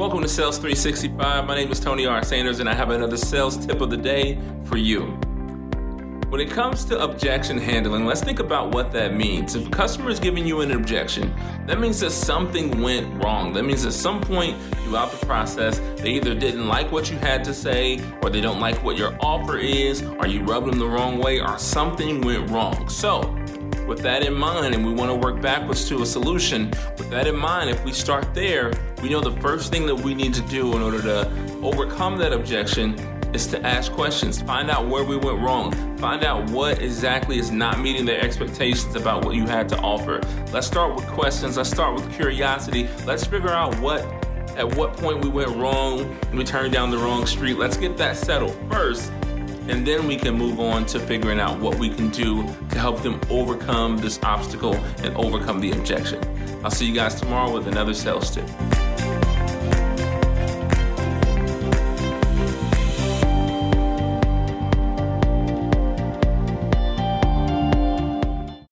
Welcome to Sales 365. My name is Tony R. Sanders, and I have another sales tip of the day for you. When it comes to objection handling, let's think about what that means. If a customer is giving you an objection, that means that something went wrong. That means at some point throughout the process, they either didn't like what you had to say, or they don't like what your offer is, or you rubbed them the wrong way, or something went wrong. So, with that in mind, and we want to work backwards to a solution, with that in mind, if we start there, we know the first thing that we need to do in order to overcome that objection is to ask questions. Find out where we went wrong. Find out what exactly is not meeting their expectations about what you had to offer. Let's start with questions. Let's start with curiosity. Let's figure out what at what point we went wrong and we turned down the wrong street. Let's get that settled first and then we can move on to figuring out what we can do to help them overcome this obstacle and overcome the objection. I'll see you guys tomorrow with another sales tip.